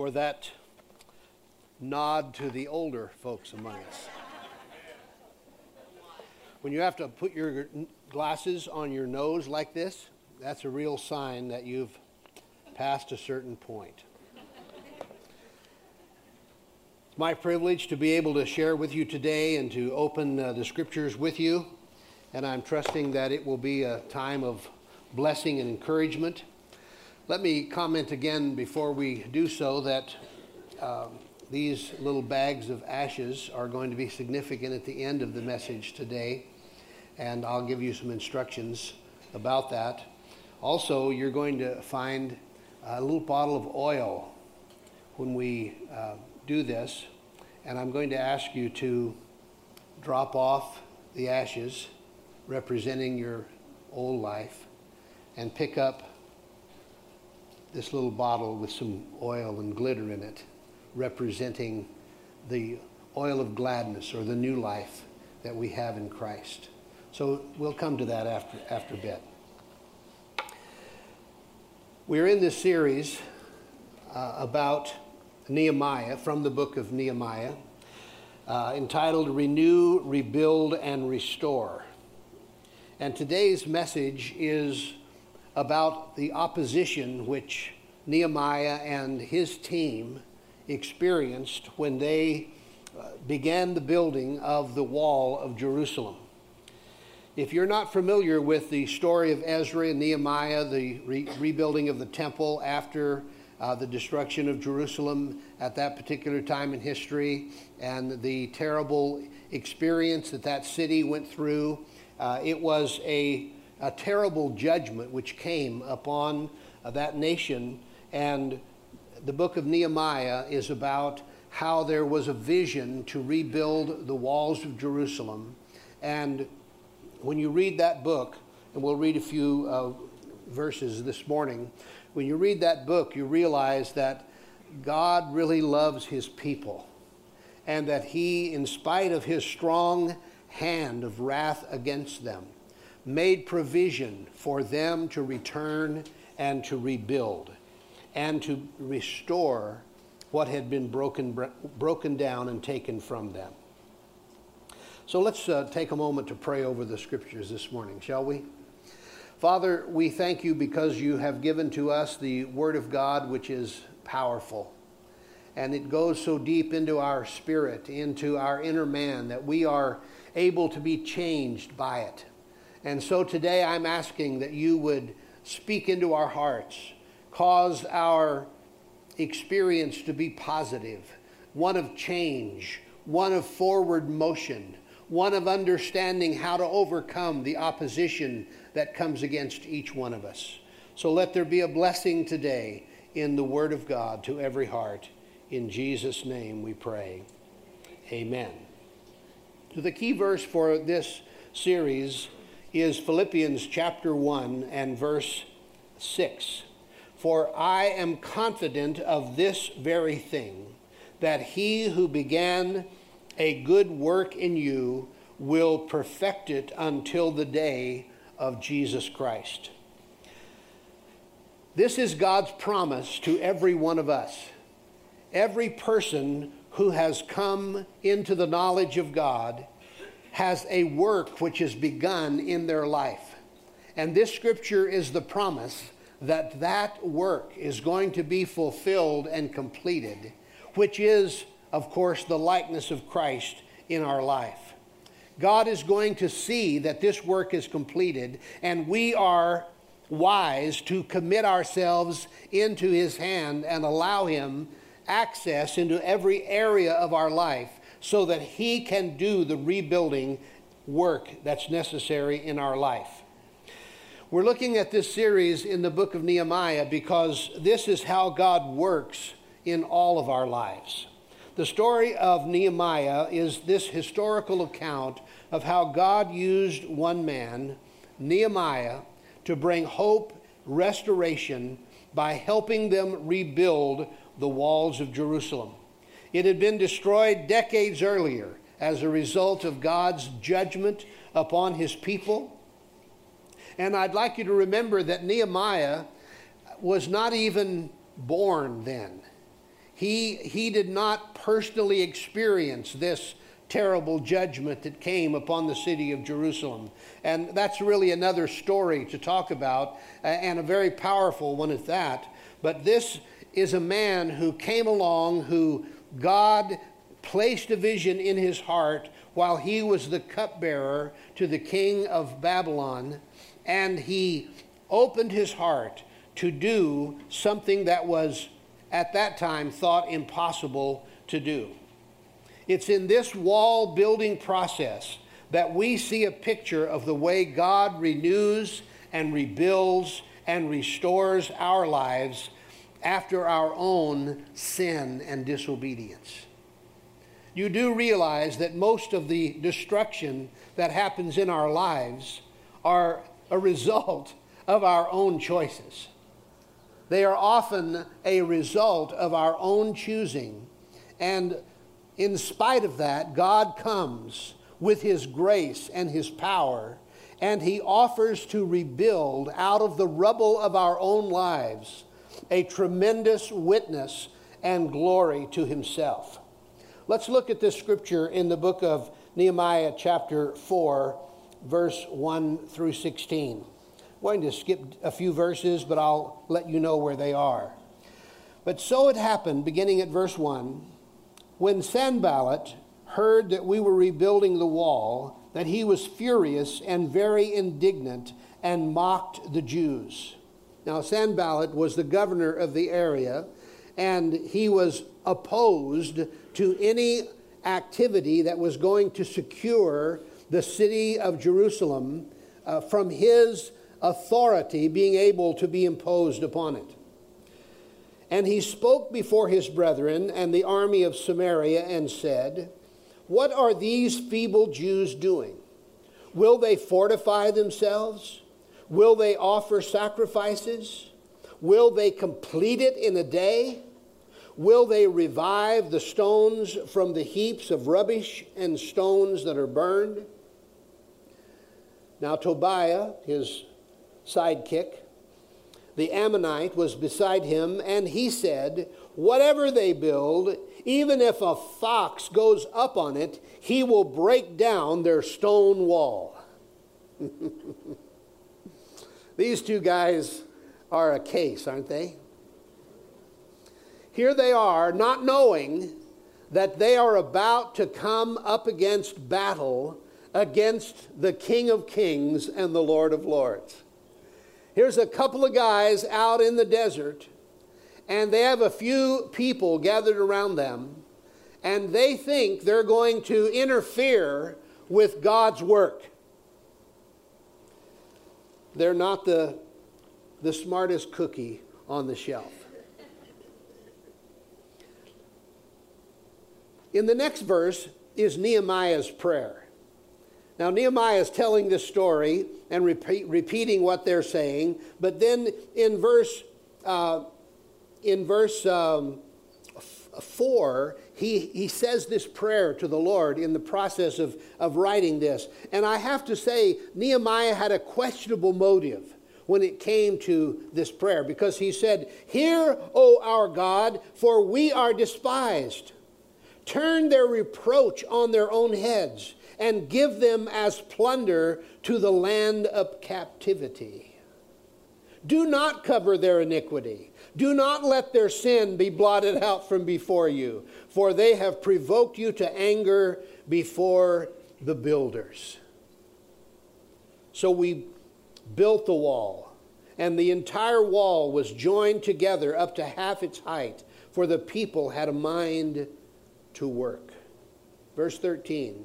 for that nod to the older folks among us. When you have to put your glasses on your nose like this, that's a real sign that you've passed a certain point. It's my privilege to be able to share with you today and to open uh, the scriptures with you, and I'm trusting that it will be a time of blessing and encouragement. Let me comment again before we do so that um, these little bags of ashes are going to be significant at the end of the message today, and I'll give you some instructions about that. Also, you're going to find a little bottle of oil when we uh, do this, and I'm going to ask you to drop off the ashes representing your old life and pick up this little bottle with some oil and glitter in it, representing the oil of gladness or the new life that we have in Christ. So we'll come to that after, after a bit. We're in this series uh, about Nehemiah from the book of Nehemiah, uh, entitled Renew, Rebuild, and Restore. And today's message is about the opposition which Nehemiah and his team experienced when they uh, began the building of the wall of Jerusalem. If you're not familiar with the story of Ezra and Nehemiah, the re- rebuilding of the temple after uh, the destruction of Jerusalem at that particular time in history, and the terrible experience that that city went through, uh, it was a a terrible judgment which came upon uh, that nation. And the book of Nehemiah is about how there was a vision to rebuild the walls of Jerusalem. And when you read that book, and we'll read a few uh, verses this morning, when you read that book, you realize that God really loves his people. And that he, in spite of his strong hand of wrath against them, made provision for them to return and to rebuild and to restore what had been broken, broken down and taken from them. So let's uh, take a moment to pray over the scriptures this morning, shall we? Father, we thank you because you have given to us the Word of God, which is powerful. And it goes so deep into our spirit, into our inner man, that we are able to be changed by it. And so today I'm asking that you would speak into our hearts, cause our experience to be positive, one of change, one of forward motion, one of understanding how to overcome the opposition that comes against each one of us. So let there be a blessing today in the Word of God to every heart. In Jesus' name we pray. Amen. So the key verse for this series is Philippians chapter 1 and verse 6. For I am confident of this very thing, that he who began a good work in you will perfect it until the day of Jesus Christ. This is God's promise to every one of us. Every person who has come into the knowledge of God has a work which is begun in their life. And this scripture is the promise that that work is going to be fulfilled and completed, which is, of course, the likeness of Christ in our life. God is going to see that this work is completed, and we are wise to commit ourselves into His hand and allow Him access into every area of our life so that He can do the rebuilding work that's necessary in our life. We're looking at this series in the book of Nehemiah because this is how God works in all of our lives. The story of Nehemiah is this historical account of how God used one man, Nehemiah, to bring hope, restoration by helping them rebuild the walls of Jerusalem. It had been destroyed decades earlier as a result of God's judgment upon his people. And I'd like you to remember that Nehemiah was not even born then. he, he did not personally experience this terrible judgment that came upon the city of Jerusalem. And that's really another story to talk about, uh, and a very powerful one at that. But this is a man who came along, who God placed a vision in his heart while he was the cupbearer to the king of Babylon, and he opened his heart to do something that was at that time thought impossible to do. It's in this wall building process that we see a picture of the way God renews and rebuilds and restores our lives after our own sin and disobedience. You do realize that most of the destruction that happens in our lives are a result of our own choices. They are often a result of our own choosing. And in spite of that, God comes with His grace and His power, and He offers to rebuild out of the rubble of our own lives a tremendous witness and glory to Himself. Let's look at this scripture in the book of Nehemiah, chapter 4, verse 1 through 16. I'm going to skip a few verses, but I'll let you know where they are. But so it happened, beginning at verse 1, when Sanballat heard that we were rebuilding the wall, that he was furious and very indignant and mocked the Jews. Now, Sanballat was the governor of the area, and he was opposed to any activity that was going to secure the city of Jerusalem uh, from his authority being able to be imposed upon it. And he spoke before his brethren and the army of Samaria and said, What are these feeble Jews doing? Will they fortify themselves? Will they offer sacrifices? Will they complete it in a day? Will they revive the stones from the heaps of rubbish and stones that are burned? Now, Tobiah, his sidekick. The Ammonite was beside him, and he said, Whatever they build, even if a fox goes up on it, he will break down their stone wall. These two guys are a case, aren't they? Here they are, not knowing that they are about to come up against battle against the King of Kings and the Lord of Lords. Here's a couple of guys out in the desert, and they have a few people gathered around them, and they think they're going to interfere with God's work. They're not the, the smartest cookie on the shelf. In the next verse is Nehemiah's prayer. Now, Nehemiah is telling this story and repeat, repeating what they're saying, but then in verse, uh, in verse um, 4, he, he says this prayer to the Lord in the process of, of writing this. And I have to say, Nehemiah had a questionable motive when it came to this prayer because he said, Hear, O our God, for we are despised. Turn their reproach on their own heads and give them as plunder to the land of captivity. Do not cover their iniquity. Do not let their sin be blotted out from before you, for they have provoked you to anger before the builders. So we built the wall, and the entire wall was joined together up to half its height, for the people had a mind to work. Verse 13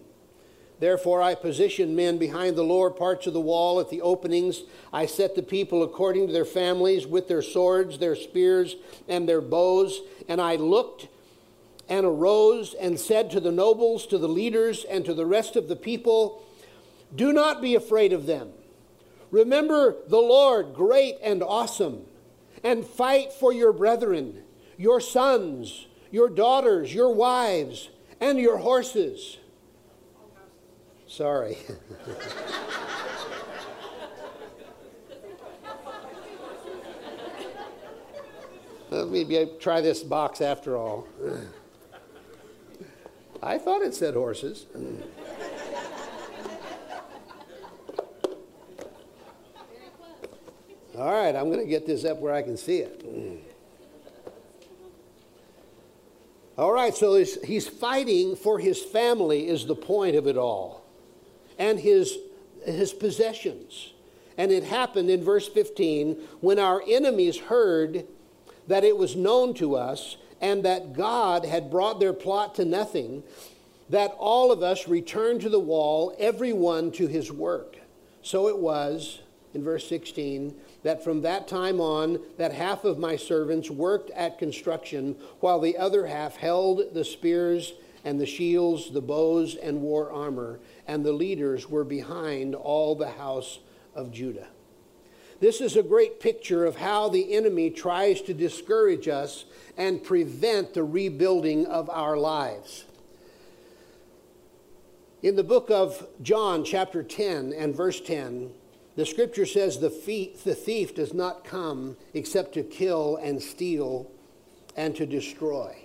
Therefore, I positioned men behind the lower parts of the wall at the openings. I set the people according to their families with their swords, their spears, and their bows. And I looked and arose and said to the nobles, to the leaders, and to the rest of the people, Do not be afraid of them. Remember the Lord, great and awesome, and fight for your brethren, your sons, your daughters, your wives, and your horses Sorry. Me try this box after all. I thought it said horses. All right, I'm going to get this up where I can see it. All right, so he's fighting for his family, is the point of it all, and his, his possessions. And it happened in verse 15 when our enemies heard that it was known to us and that God had brought their plot to nothing, that all of us returned to the wall, everyone to his work. So it was, in verse 16, that from that time on that half of my servants worked at construction while the other half held the spears and the shields the bows and war armor and the leaders were behind all the house of judah this is a great picture of how the enemy tries to discourage us and prevent the rebuilding of our lives in the book of john chapter 10 and verse 10 the scripture says the, thief does not come except to kill and steal and to destroy.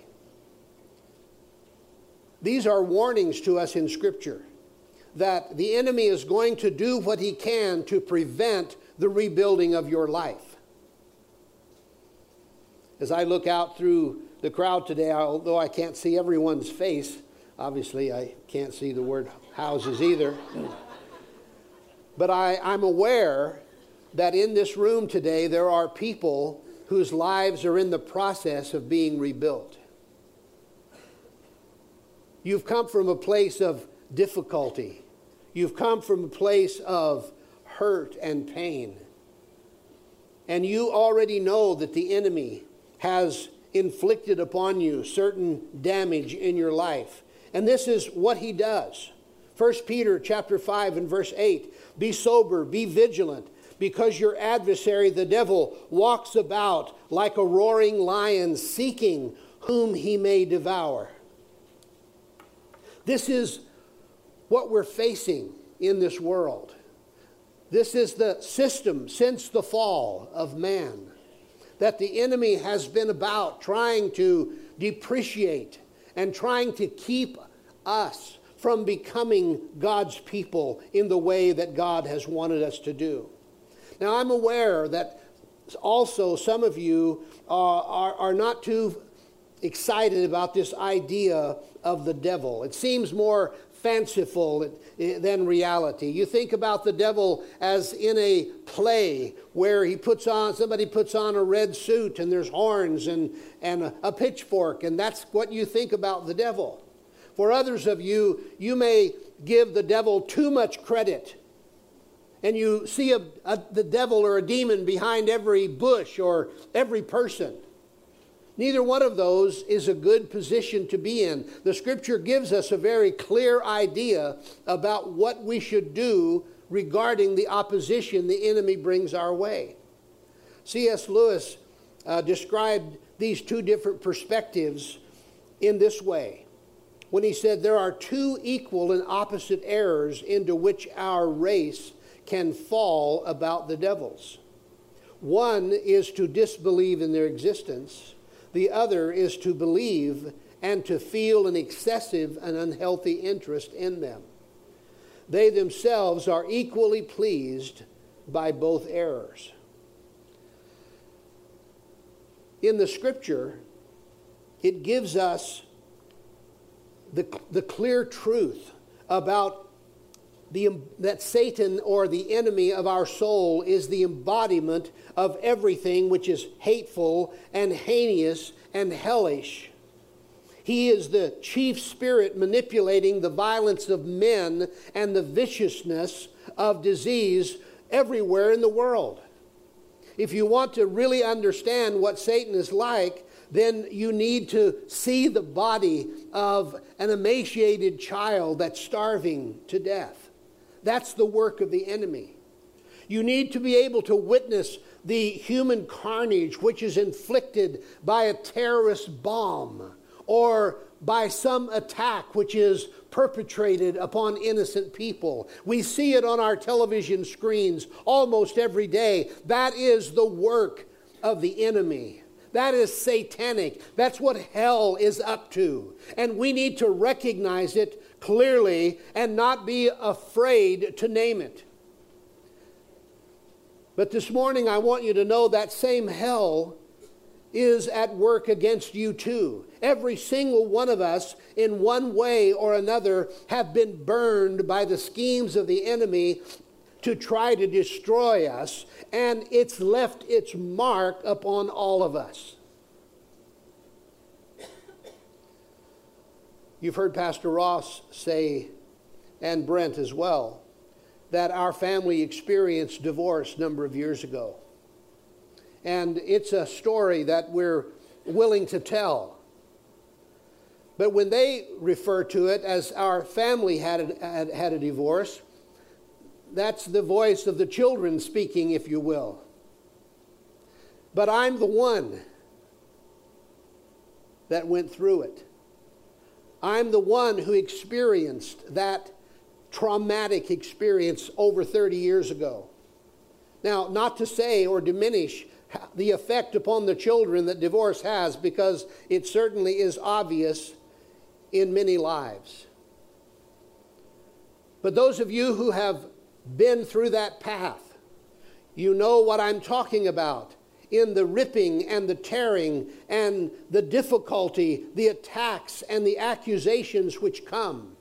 These are warnings to us in scripture that the enemy is going to do what he can to prevent the rebuilding of your life. As I look out through the crowd today, although I can't see everyone's face, obviously I can't see the word houses either. But I, I'm aware that in this room today there are people whose lives are in the process of being rebuilt. You've come from a place of difficulty. You've come from a place of hurt and pain. And you already know that the enemy has inflicted upon you certain damage in your life. And this is what he does. 1 Peter chapter 5 and verse 8 be sober, be vigilant, because your adversary, the devil, walks about like a roaring lion, seeking whom he may devour. This is what we're facing in this world. This is the system since the fall of man that the enemy has been about trying to depreciate and trying to keep us from becoming God's people in the way that God has wanted us to do. Now, I'm aware that also some of you are, are, are not too excited about this idea of the devil. It seems more fanciful than reality. You think about the devil as in a play where he puts on somebody puts on a red suit and there's horns and, and a, a pitchfork, and that's what you think about the devil. For others of you, you may give the devil too much credit. And you see a, a, the devil or a demon behind every bush or every person. Neither one of those is a good position to be in. The scripture gives us a very clear idea about what we should do regarding the opposition the enemy brings our way. C.S. Lewis uh, described these two different perspectives in this way when he said there are two equal and opposite errors into which our race can fall about the devils. One is to disbelieve in their existence, the other is to believe and to feel an excessive and unhealthy interest in them. They themselves are equally pleased by both errors. In the scripture, it gives us the, the clear truth about the, that Satan or the enemy of our soul is the embodiment of everything which is hateful and heinous and hellish. He is the chief spirit manipulating the violence of men and the viciousness of disease everywhere in the world. If you want to really understand what Satan is like, then you need to see the body of an emaciated child that's starving to death. That's the work of the enemy. You need to be able to witness the human carnage which is inflicted by a terrorist bomb or by some attack which is perpetrated upon innocent people. We see it on our television screens almost every day. That is the work of the enemy. That is satanic. That's what hell is up to. And we need to recognize it clearly and not be afraid to name it. But this morning, I want you to know that same hell is at work against you too. Every single one of us, in one way or another, have been burned by the schemes of the enemy to try to destroy us, and it's left its mark upon all of us. You've heard Pastor Ross say, and Brent as well, that our family experienced divorce a number of years ago. And it's a story that we're willing to tell. But when they refer to it as our family had a, had, had a divorce, that's the voice of the children speaking, if you will. But I'm the one that went through it. I'm the one who experienced that traumatic experience over 30 years ago. Now, not to say or diminish the effect upon the children that divorce has, because it certainly is obvious in many lives. But those of you who have been through that path. You know what I'm talking about in the ripping and the tearing and the difficulty, the attacks and the accusations which come.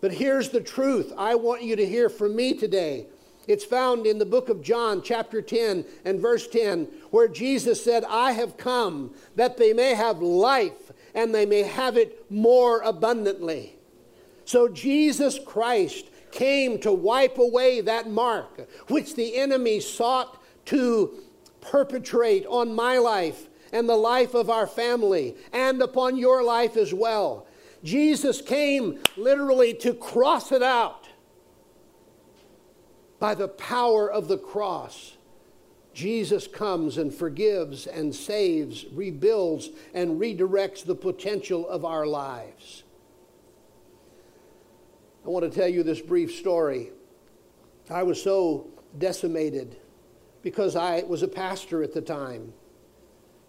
But here's the truth I want you to hear from me today. It's found in the book of John, chapter 10 and verse 10, where Jesus said, I have come that they may have life and they may have it more abundantly. So Jesus Christ came to wipe away that mark which the enemy sought to perpetrate on my life and the life of our family and upon your life as well. Jesus came literally to cross it out. By the power of the cross, Jesus comes and forgives and saves, rebuilds, and redirects the potential of our lives. I want to tell you this brief story. I was so decimated because I was a pastor at the time.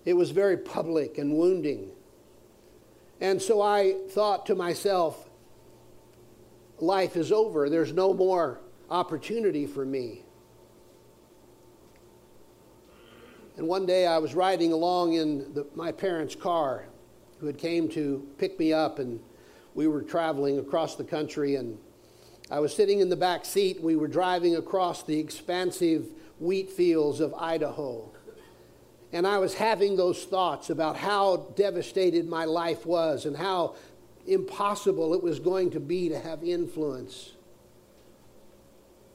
It was very public and wounding. And so I thought to myself, life is over. There's no more opportunity for me. And one day I was riding along in the, my parents' car, who had came to pick me up and we were traveling across the country, and I was sitting in the back seat. We were driving across the expansive wheat fields of Idaho. And I was having those thoughts about how devastated my life was and how impossible it was going to be to have influence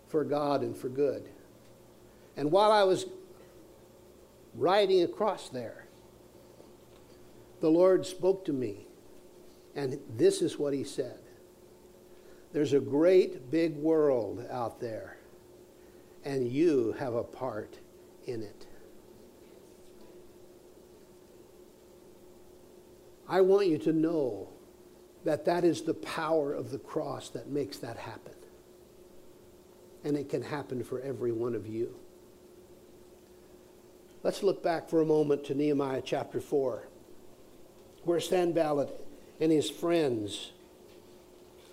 for God and for good. And while I was riding across there, the Lord spoke to me and this is what he said There's a great big world out there, and you have a part in it. I want you to know that that is the power of the cross that makes that happen. And it can happen for every one of you. Let's look back for a moment to Nehemiah chapter 4, where Sanballat and his friends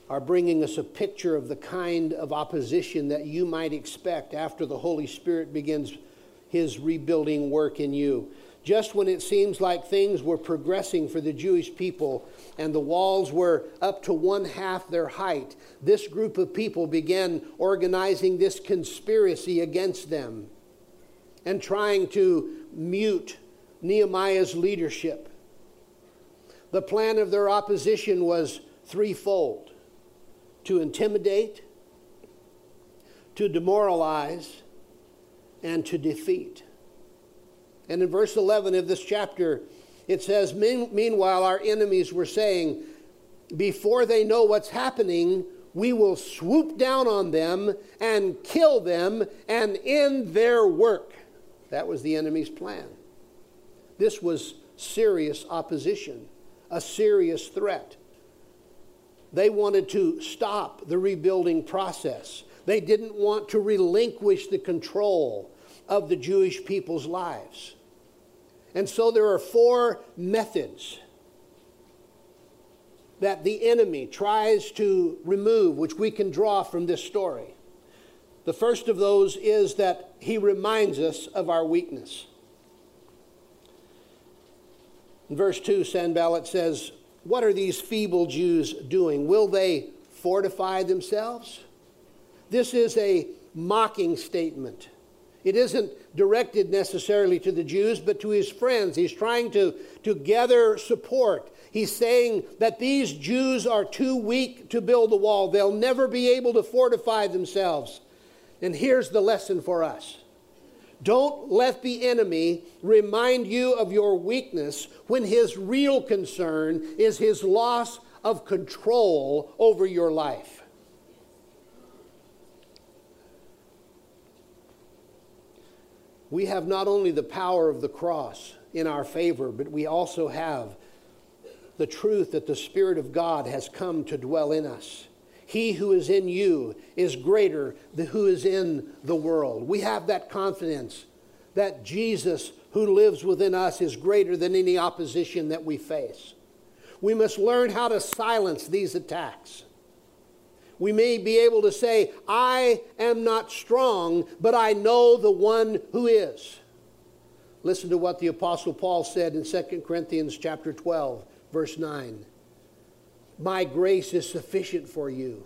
are bringing us a picture of the kind of opposition that you might expect after the Holy Spirit begins his rebuilding work in you. Just when it seems like things were progressing for the Jewish people and the walls were up to one half their height, this group of people began organizing this conspiracy against them and trying to mute Nehemiah's leadership. The plan of their opposition was threefold to intimidate, to demoralize, and to defeat. And in verse 11 of this chapter, it says, Meanwhile, our enemies were saying, Before they know what's happening, we will swoop down on them and kill them and end their work. That was the enemy's plan. This was serious opposition a serious threat. They wanted to stop the rebuilding process. They didn't want to relinquish the control of the Jewish people's lives. And so there are four methods that the enemy tries to remove, which we can draw from this story. The first of those is that he reminds us of our weakness. In verse 2, Sanballat says, What are these feeble Jews doing? Will they fortify themselves? This is a mocking statement. It isn't directed necessarily to the Jews, but to his friends. He's trying to, to gather support. He's saying that these Jews are too weak to build the wall. They'll never be able to fortify themselves. And here's the lesson for us don't let the enemy remind you of your weakness when his real concern is his loss of control over your life. We have not only the power of the cross in our favor, but we also have the truth that the Spirit of God has come to dwell in us. He who is in you is greater than who is in the world. We have that confidence that Jesus, who lives within us, is greater than any opposition that we face. We must learn how to silence these attacks. We may be able to say, I am not strong, but I know the one who is. Listen to what the apostle Paul said in 2 Corinthians chapter 12, verse 9. My grace is sufficient for you.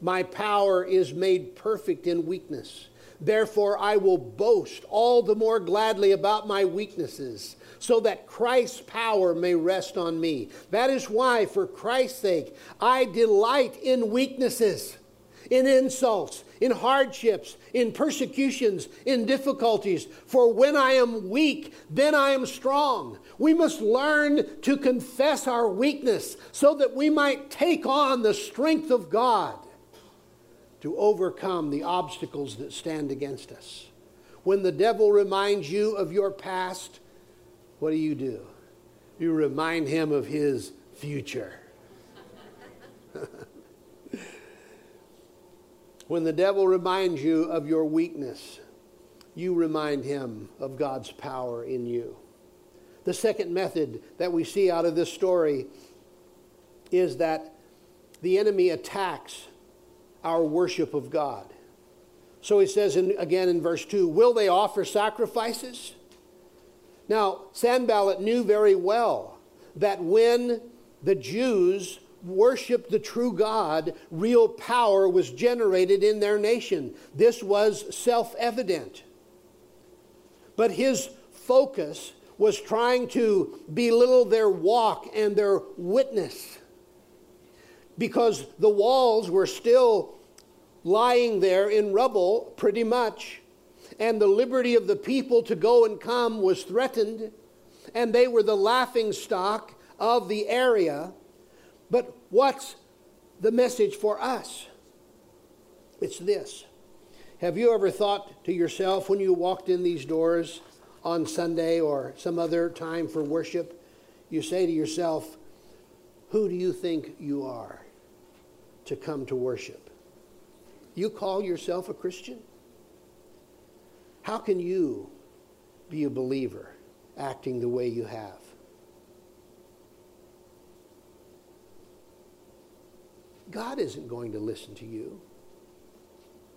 My power is made perfect in weakness. Therefore, I will boast all the more gladly about my weaknesses, so that Christ's power may rest on me. That is why, for Christ's sake, I delight in weaknesses, in insults, in hardships, in persecutions, in difficulties. For when I am weak, then I am strong. We must learn to confess our weakness so that we might take on the strength of God to overcome the obstacles that stand against us. When the devil reminds you of your past, what do you do? You remind him of his future. when the devil reminds you of your weakness, you remind him of God's power in you. The second method that we see out of this story is that the enemy attacks our worship of God. So he says in, again in verse 2 Will they offer sacrifices? Now, Sanballat knew very well that when the Jews worshiped the true God, real power was generated in their nation. This was self evident. But his focus was trying to belittle their walk and their witness because the walls were still lying there in rubble, pretty much, and the liberty of the people to go and come was threatened, and they were the laughing stock of the area. But what's the message for us? It's this. Have you ever thought to yourself when you walked in these doors on Sunday or some other time for worship, you say to yourself, Who do you think you are to come to worship? You call yourself a Christian? How can you be a believer acting the way you have? God isn't going to listen to you.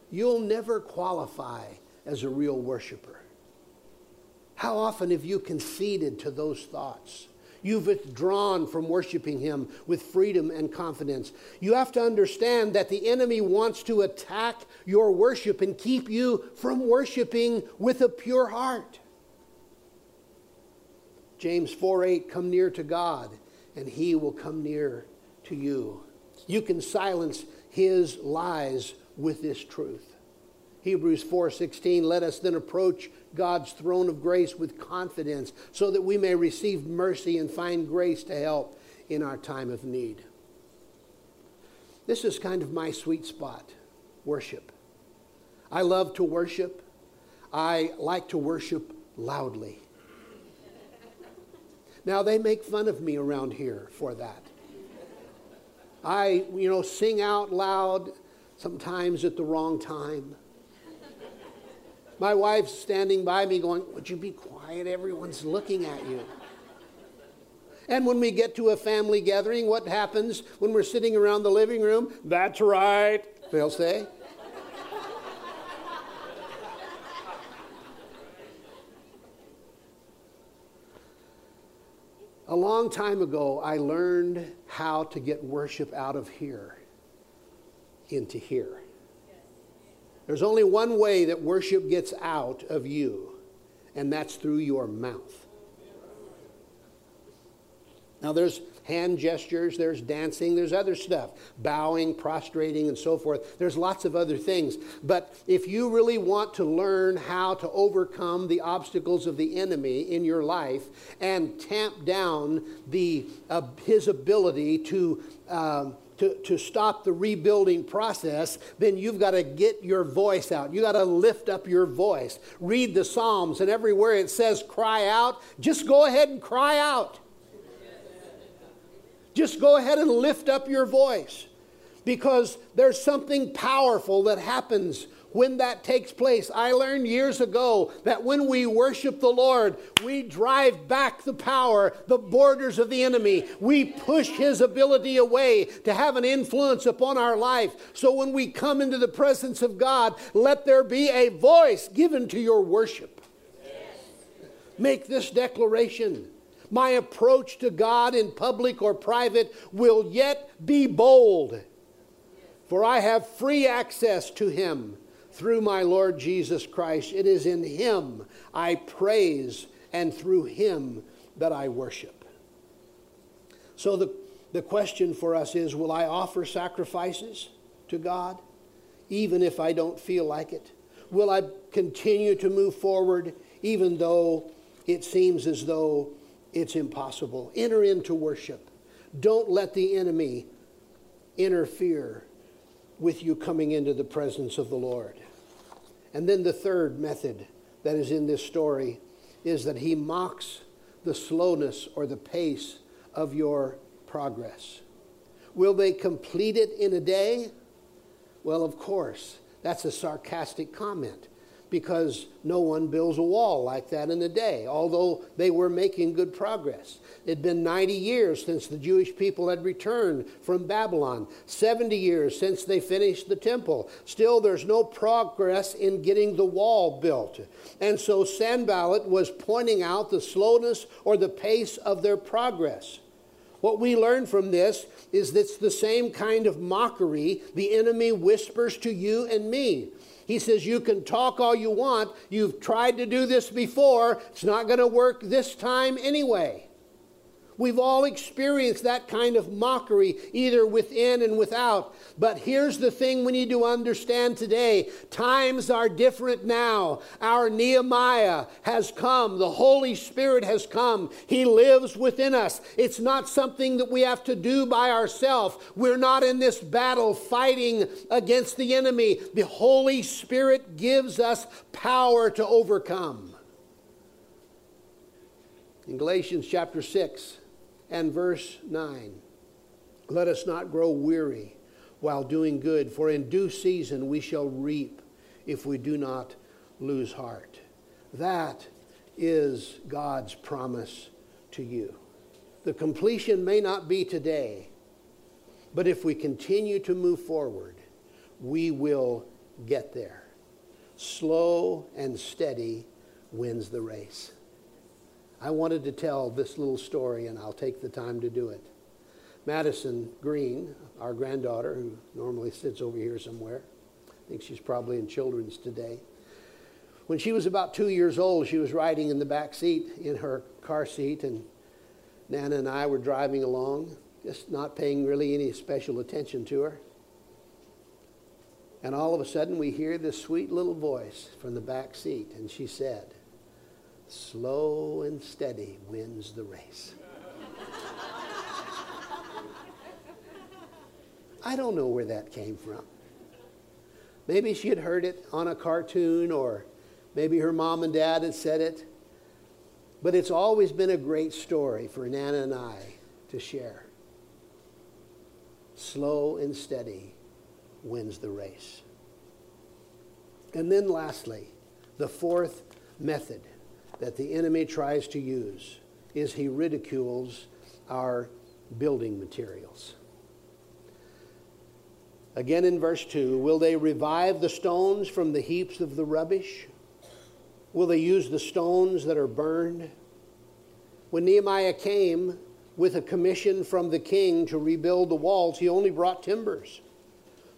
You'll never qualify as a real worshiper. How often have you conceded to those thoughts? You've withdrawn from worshiping Him with freedom and confidence. You have to understand that the enemy wants to attack your worship and keep you from worshiping with a pure heart. James 4 8, come near to God, and He will come near to you. You can silence His lies with this truth. Hebrews 4:16 let us then approach God's throne of grace with confidence so that we may receive mercy and find grace to help in our time of need. This is kind of my sweet spot, worship. I love to worship. I like to worship loudly. Now they make fun of me around here for that. I, you know, sing out loud sometimes at the wrong time. My wife's standing by me going, Would you be quiet? Everyone's looking at you. And when we get to a family gathering, what happens when we're sitting around the living room? That's right, they'll say. A long time ago, I learned how to get worship out of here into here. There's only one way that worship gets out of you, and that's through your mouth. Now, there's hand gestures, there's dancing, there's other stuff, bowing, prostrating, and so forth. There's lots of other things. But if you really want to learn how to overcome the obstacles of the enemy in your life and tamp down the, uh, his ability to. Um, to, to stop the rebuilding process, then you've got to get your voice out. You've got to lift up your voice. Read the Psalms, and everywhere it says cry out, just go ahead and cry out. Just go ahead and lift up your voice because there's something powerful that happens when that takes place. I learned years ago that when we worship the Lord, we drive back the power, the borders of the enemy. We push his ability away to have an influence upon our life. So when we come into the presence of God, let there be a voice given to your worship. Make this declaration my approach to God in public or private will yet be bold. For I have free access to Him through my Lord Jesus Christ. It is in Him I praise, and through Him that I worship. So the, the question for us is will I offer sacrifices to God, even if I don't feel like it? Will I continue to move forward, even though it seems as though it's impossible. Enter into worship. Don't let the enemy interfere with you coming into the presence of the Lord. And then the third method that is in this story is that he mocks the slowness or the pace of your progress. Will they complete it in a day? Well, of course. That's a sarcastic comment because no one builds a wall like that in a day, although they were making good progress. It had been 90 years since the Jewish people had returned from Babylon, 70 years since they finished the temple. Still, there's no progress in getting the wall built. And so Sanballat was pointing out the slowness or the pace of their progress. What we learn from this is that it's the same kind of mockery the enemy whispers to you and me. He says, You can talk all you want. You've tried to do this before. It's not going to work this time anyway. We've all experienced that kind of mockery, either within and without. But here's the thing we need to understand today times are different now. Our Nehemiah has come, the Holy Spirit has come. He lives within us. It's not something that we have to do by ourselves. We're not in this battle fighting against the enemy. The Holy Spirit gives us power to overcome. In Galatians chapter 6, and verse 9. Let us not grow weary while doing good, for in due season we shall reap if we do not lose heart. That is God's promise to you. The completion may not be today, but if we continue to move forward, we will get there. Slow and steady wins the race. I wanted to tell this little story, and I'll take the time to do it. Madison Green, our granddaughter, who normally sits over here somewhere, I think she's probably in children's today. When she was about two years old, she was riding in the back seat in her car seat, and Nana and I were driving along, just not paying really any special attention to her. And all of a sudden, we hear this sweet little voice from the back seat, and she said, Slow and steady wins the race. I don't know where that came from. Maybe she had heard it on a cartoon, or maybe her mom and dad had said it. But it's always been a great story for Nana and I to share. Slow and steady wins the race. And then, lastly, the fourth method that the enemy tries to use is he ridicules our building materials. Again in verse 2 Will they revive the stones from the heaps of the rubbish? Will they use the stones that are burned? When Nehemiah came with a commission from the king to rebuild the walls, he only brought timbers.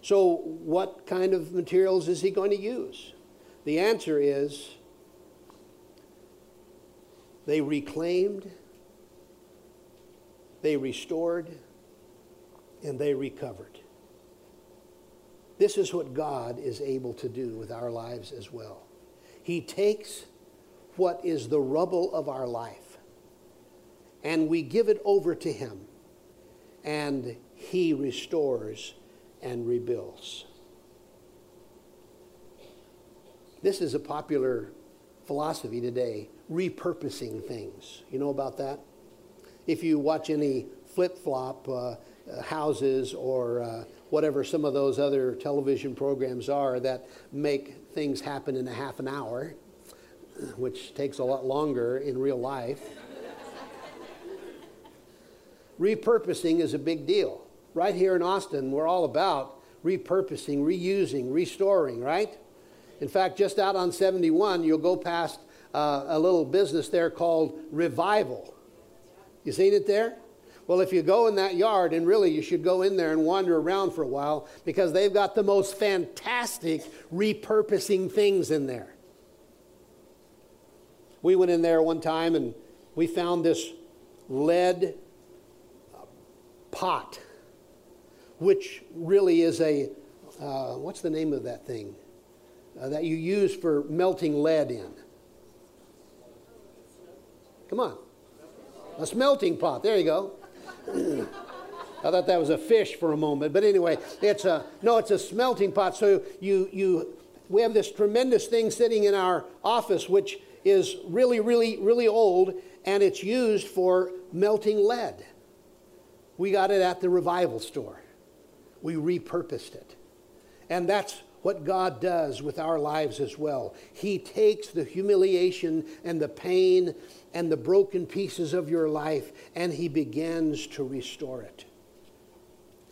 So, what kind of materials is he going to use? The answer is they reclaimed, they restored, and they recovered. This is what God is able to do with our lives as well. He takes what is the rubble of our life and we give it over to Him, and He restores and rebuilds. This is a popular philosophy today repurposing things. You know about that? If you watch any flip flop uh, houses or uh, whatever some of those other television programs are that make things happen in a half an hour, which takes a lot longer in real life. repurposing is a big deal. Right here in Austin, we're all about repurposing, reusing, restoring, right? In fact, just out on 71, you'll go past uh, a little business there called Revival. You seen it there? Well, if you go in that yard, and really you should go in there and wander around for a while because they've got the most fantastic repurposing things in there. We went in there one time and we found this lead pot, which really is a, uh, what's the name of that thing? Uh, that you use for melting lead in. Come on. A smelting pot. There you go. I thought that was a fish for a moment, but anyway, it's a no, it's a smelting pot. So you you we have this tremendous thing sitting in our office, which is really, really, really old, and it's used for melting lead. We got it at the revival store. We repurposed it. And that's what God does with our lives as well. He takes the humiliation and the pain and the broken pieces of your life and He begins to restore it.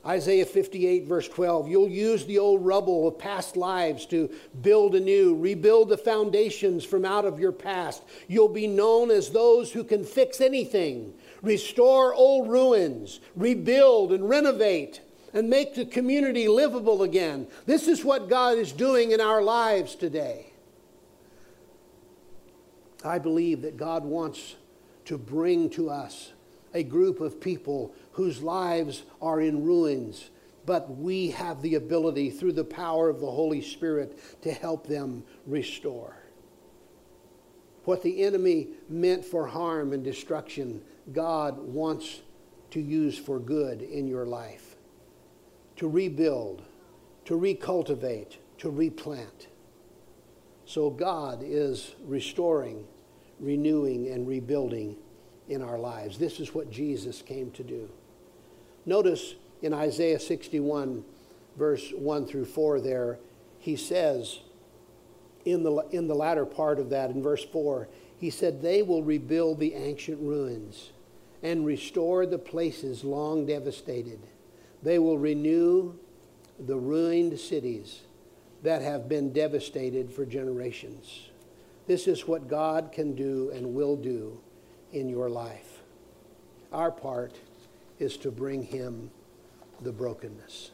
Isaiah 58, verse 12, you'll use the old rubble of past lives to build anew, rebuild the foundations from out of your past. You'll be known as those who can fix anything, restore old ruins, rebuild and renovate and make the community livable again. This is what God is doing in our lives today. I believe that God wants to bring to us a group of people whose lives are in ruins, but we have the ability through the power of the Holy Spirit to help them restore. What the enemy meant for harm and destruction, God wants to use for good in your life to rebuild, to recultivate, to replant. So God is restoring, renewing, and rebuilding in our lives. This is what Jesus came to do. Notice in Isaiah 61, verse 1 through 4, there, he says, in the, in the latter part of that, in verse 4, he said, They will rebuild the ancient ruins and restore the places long devastated. They will renew the ruined cities that have been devastated for generations. This is what God can do and will do in your life. Our part is to bring Him the brokenness.